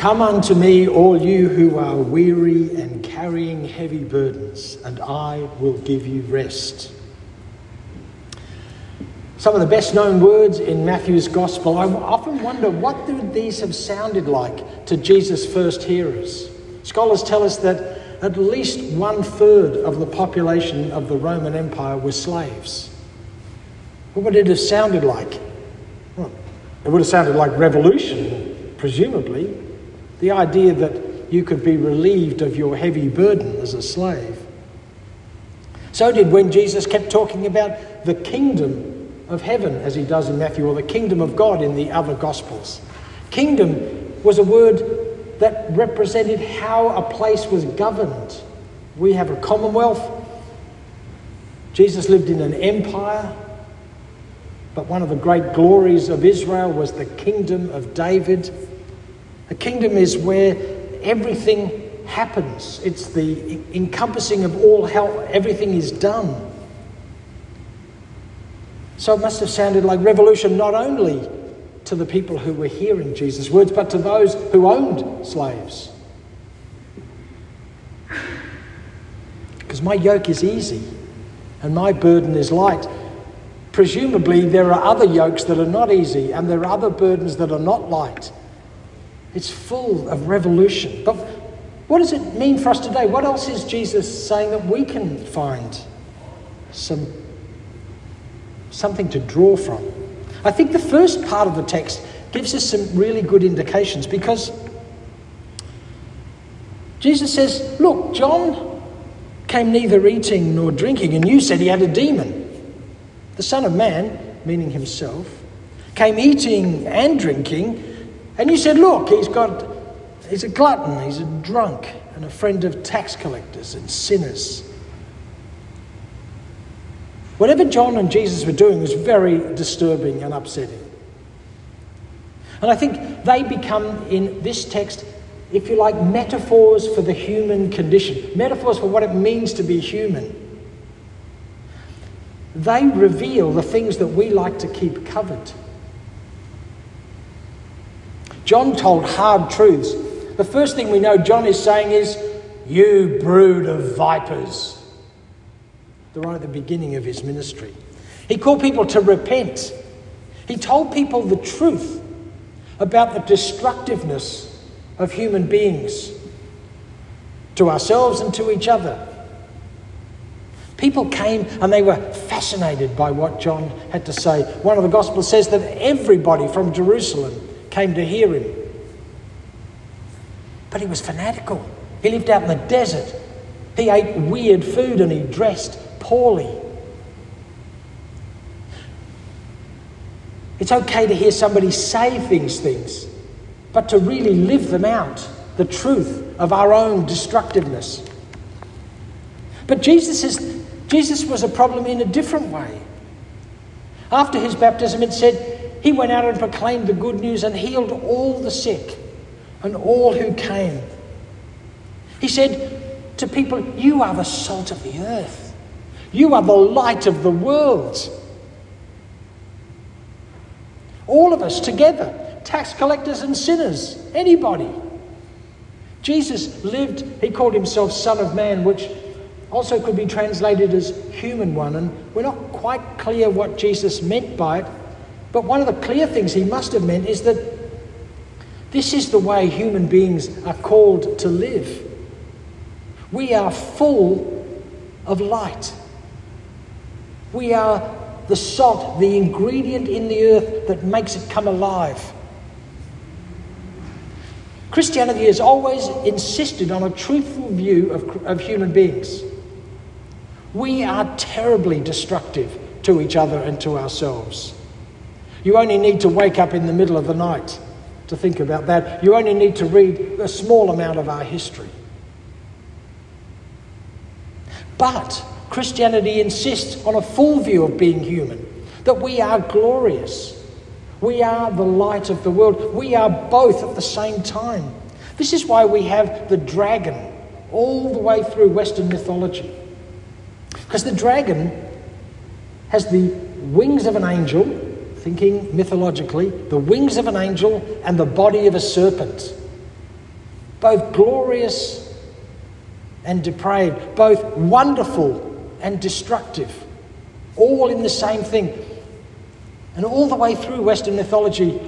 Come unto me, all you who are weary and carrying heavy burdens, and I will give you rest. Some of the best known words in Matthew's Gospel, I often wonder what would these have sounded like to Jesus' first hearers. Scholars tell us that at least one third of the population of the Roman Empire were slaves. What would it have sounded like? Well, it would have sounded like revolution, presumably. The idea that you could be relieved of your heavy burden as a slave. So did when Jesus kept talking about the kingdom of heaven, as he does in Matthew, or the kingdom of God in the other Gospels. Kingdom was a word that represented how a place was governed. We have a commonwealth. Jesus lived in an empire. But one of the great glories of Israel was the kingdom of David. A kingdom is where everything happens, it's the encompassing of all help, everything is done. So it must have sounded like revolution not only to the people who were hearing Jesus' words, but to those who owned slaves. Because my yoke is easy and my burden is light. Presumably, there are other yokes that are not easy and there are other burdens that are not light. It's full of revolution. But what does it mean for us today? What else is Jesus saying that we can find some, something to draw from? I think the first part of the text gives us some really good indications because Jesus says, Look, John came neither eating nor drinking, and you said he had a demon. The Son of Man, meaning himself, came eating and drinking, and you said, Look, he's got he's a glutton, he's a drunk, and a friend of tax collectors and sinners. Whatever John and Jesus were doing was very disturbing and upsetting. And I think they become, in this text, if you like, metaphors for the human condition, metaphors for what it means to be human. They reveal the things that we like to keep covered. John told hard truths. The first thing we know John is saying is, You brood of vipers The right at the beginning of his ministry. He called people to repent. He told people the truth about the destructiveness of human beings to ourselves and to each other. People came and they were fascinated by what John had to say. One of the Gospels says that everybody from Jerusalem came to hear him. But he was fanatical. He lived out in the desert. He ate weird food and he dressed poorly. It's okay to hear somebody say these things, but to really live them out, the truth of our own destructiveness. But Jesus, is, Jesus was a problem in a different way. After his baptism, it said he went out and proclaimed the good news and healed all the sick and all who came. He said to people, You are the salt of the earth. You are the light of the world. All of us together, tax collectors and sinners, anybody. Jesus lived, he called himself Son of Man, which also could be translated as human one. And we're not quite clear what Jesus meant by it. But one of the clear things he must have meant is that this is the way human beings are called to live. We are full of light. We are the salt, the ingredient in the earth that makes it come alive. Christianity has always insisted on a truthful view of, of human beings. We are terribly destructive to each other and to ourselves. You only need to wake up in the middle of the night to think about that. You only need to read a small amount of our history. But Christianity insists on a full view of being human, that we are glorious. We are the light of the world. We are both at the same time. This is why we have the dragon all the way through Western mythology. Because the dragon has the wings of an angel, thinking mythologically, the wings of an angel and the body of a serpent. both glorious and depraved, both wonderful and destructive, all in the same thing. And all the way through Western mythology,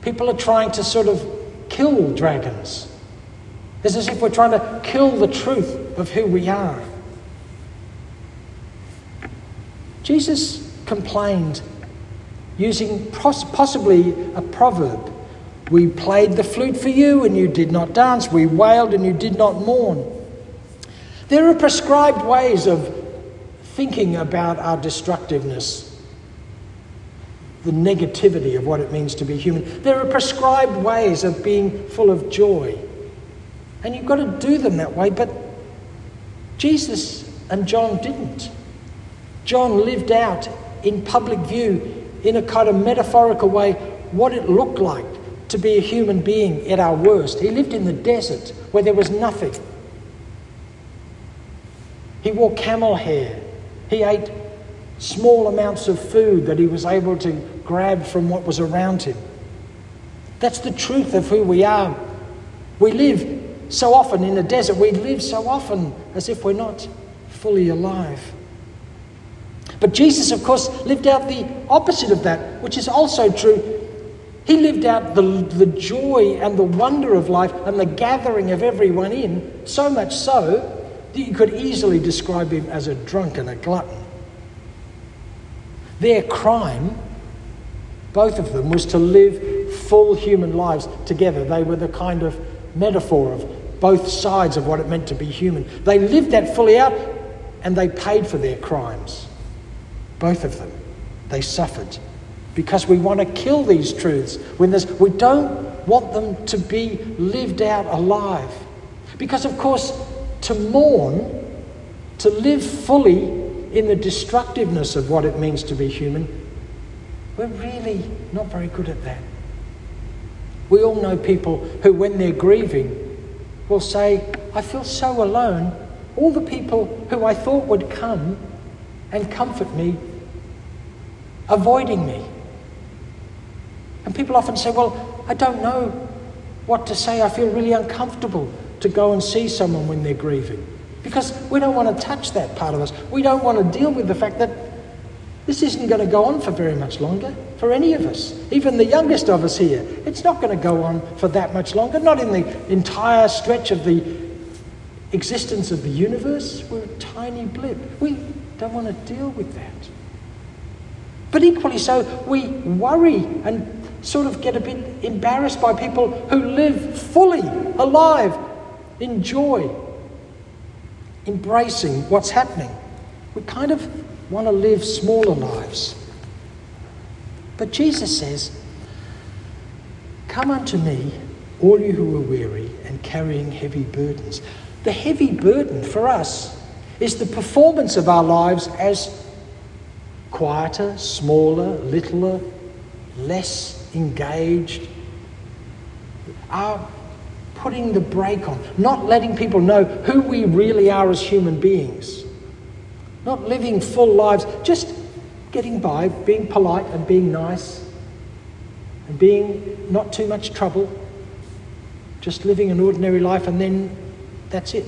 people are trying to sort of kill dragons. It's as if we're trying to kill the truth of who we are. Jesus complained using possibly a proverb. We played the flute for you and you did not dance. We wailed and you did not mourn. There are prescribed ways of thinking about our destructiveness, the negativity of what it means to be human. There are prescribed ways of being full of joy. And you've got to do them that way, but Jesus and John didn't. John lived out in public view, in a kind of metaphorical way, what it looked like to be a human being at our worst. He lived in the desert where there was nothing. He wore camel hair. He ate small amounts of food that he was able to grab from what was around him. That's the truth of who we are. We live so often in the desert, we live so often as if we're not fully alive. But Jesus, of course, lived out the opposite of that, which is also true. He lived out the, the joy and the wonder of life and the gathering of everyone in, so much so that you could easily describe him as a drunk and a glutton. Their crime, both of them, was to live full human lives together. They were the kind of metaphor of both sides of what it meant to be human. They lived that fully out and they paid for their crimes. Both of them. They suffered because we want to kill these truths. When there's, we don't want them to be lived out alive. Because, of course, to mourn, to live fully in the destructiveness of what it means to be human, we're really not very good at that. We all know people who, when they're grieving, will say, I feel so alone. All the people who I thought would come and comfort me, avoiding me. And people often say, Well, I don't know what to say. I feel really uncomfortable to go and see someone when they're grieving. Because we don't want to touch that part of us. We don't want to deal with the fact that this isn't going to go on for very much longer for any of us. Even the youngest of us here. It's not going to go on for that much longer, not in the entire stretch of the existence of the universe. We're a tiny blip. We don't want to deal with that. But equally so, we worry and sort of get a bit embarrassed by people who live fully alive in joy, embracing what's happening. We kind of want to live smaller lives. But Jesus says, Come unto me, all you who are weary and carrying heavy burdens. The heavy burden for us is the performance of our lives as quieter, smaller, littler, less engaged. are putting the brake on, not letting people know who we really are as human beings, not living full lives, just getting by, being polite and being nice, and being not too much trouble, just living an ordinary life, and then that's it.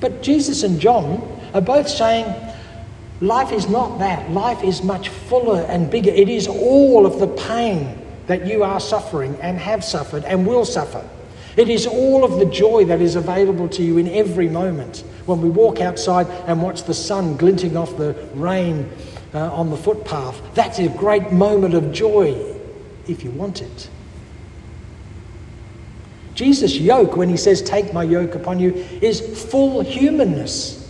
But Jesus and John are both saying, Life is not that. Life is much fuller and bigger. It is all of the pain that you are suffering and have suffered and will suffer. It is all of the joy that is available to you in every moment. When we walk outside and watch the sun glinting off the rain uh, on the footpath, that's a great moment of joy if you want it. Jesus' yoke, when he says, Take my yoke upon you, is full humanness.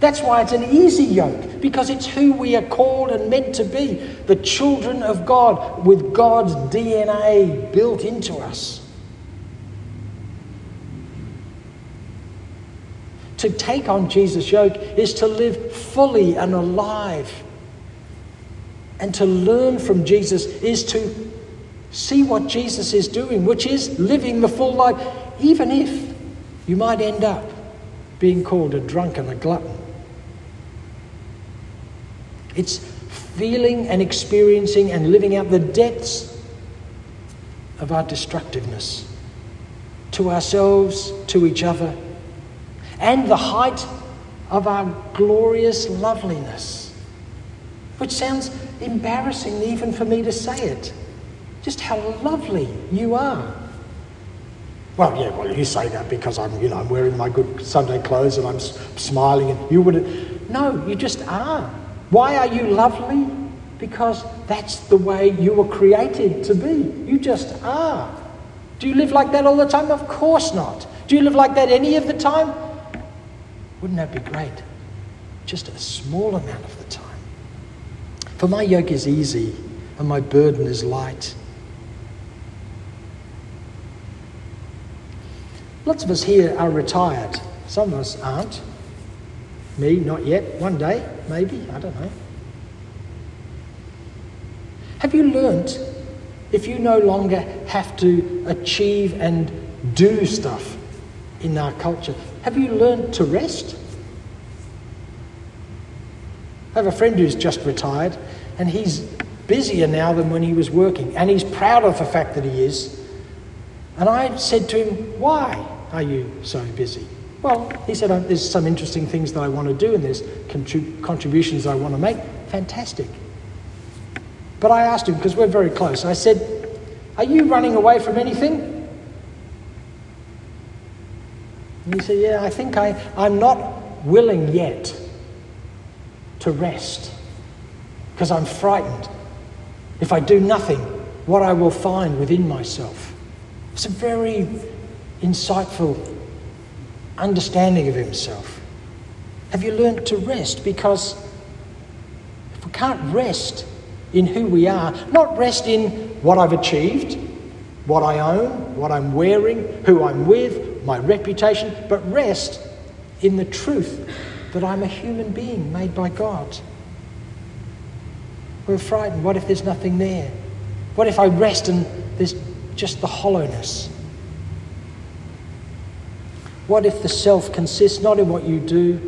That's why it's an easy yoke, because it's who we are called and meant to be the children of God with God's DNA built into us. To take on Jesus' yoke is to live fully and alive. And to learn from Jesus is to see what Jesus is doing, which is living the full life, even if you might end up being called a drunk and a glutton. It's feeling and experiencing and living out the depths of our destructiveness. to ourselves, to each other, and the height of our glorious loveliness, which sounds embarrassing even for me to say it. Just how lovely you are. Well, yeah, well, you say that because I'm, you know, I'm wearing my good Sunday clothes and I'm smiling, and you wouldn't. No, you just are. Why are you lovely? Because that's the way you were created to be. You just are. Do you live like that all the time? Of course not. Do you live like that any of the time? Wouldn't that be great? Just a small amount of the time. For my yoke is easy and my burden is light. Lots of us here are retired. Some of us aren't. Me, not yet. One day, maybe. I don't know. Have you learnt if you no longer have to achieve and do stuff in our culture? Have you learnt to rest? I have a friend who's just retired and he's busier now than when he was working and he's proud of the fact that he is. And I said to him, Why are you so busy? Well, he said, oh, There's some interesting things that I want to do and there's contrib- contributions I want to make. Fantastic. But I asked him, because we're very close, I said, Are you running away from anything? And he said, Yeah, I think I, I'm not willing yet to rest because I'm frightened. If I do nothing, what I will find within myself. It's a very insightful understanding of himself. Have you learned to rest? Because if we can't rest in who we are, not rest in what I've achieved, what I own, what I'm wearing, who I'm with, my reputation, but rest in the truth that I'm a human being made by God. We're frightened. What if there's nothing there? What if I rest and there's just the hollowness? What if the self consists not in what you do,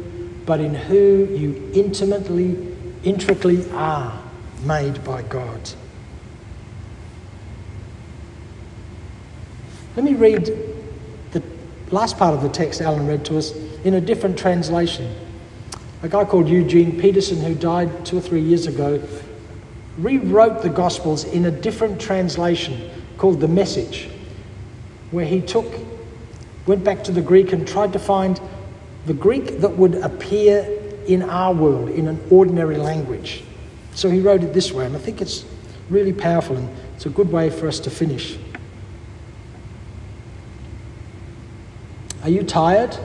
but in who you intimately, intricately are made by God? Let me read the last part of the text Alan read to us in a different translation. A guy called Eugene Peterson, who died two or three years ago, rewrote the Gospels in a different translation called The Message, where he took went back to the Greek and tried to find the Greek that would appear in our world in an ordinary language. So he wrote it this way, and I think it's really powerful and it's a good way for us to finish. Are you tired?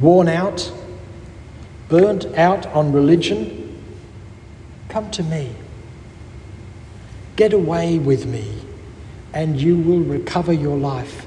Worn out? Burnt out on religion? Come to me. Get away with me, and you will recover your life.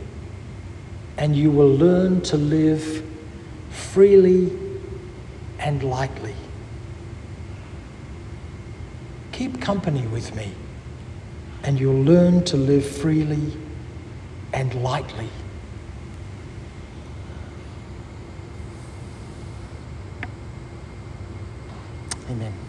and you will learn to live freely and lightly. Keep company with me, and you'll learn to live freely and lightly. Amen.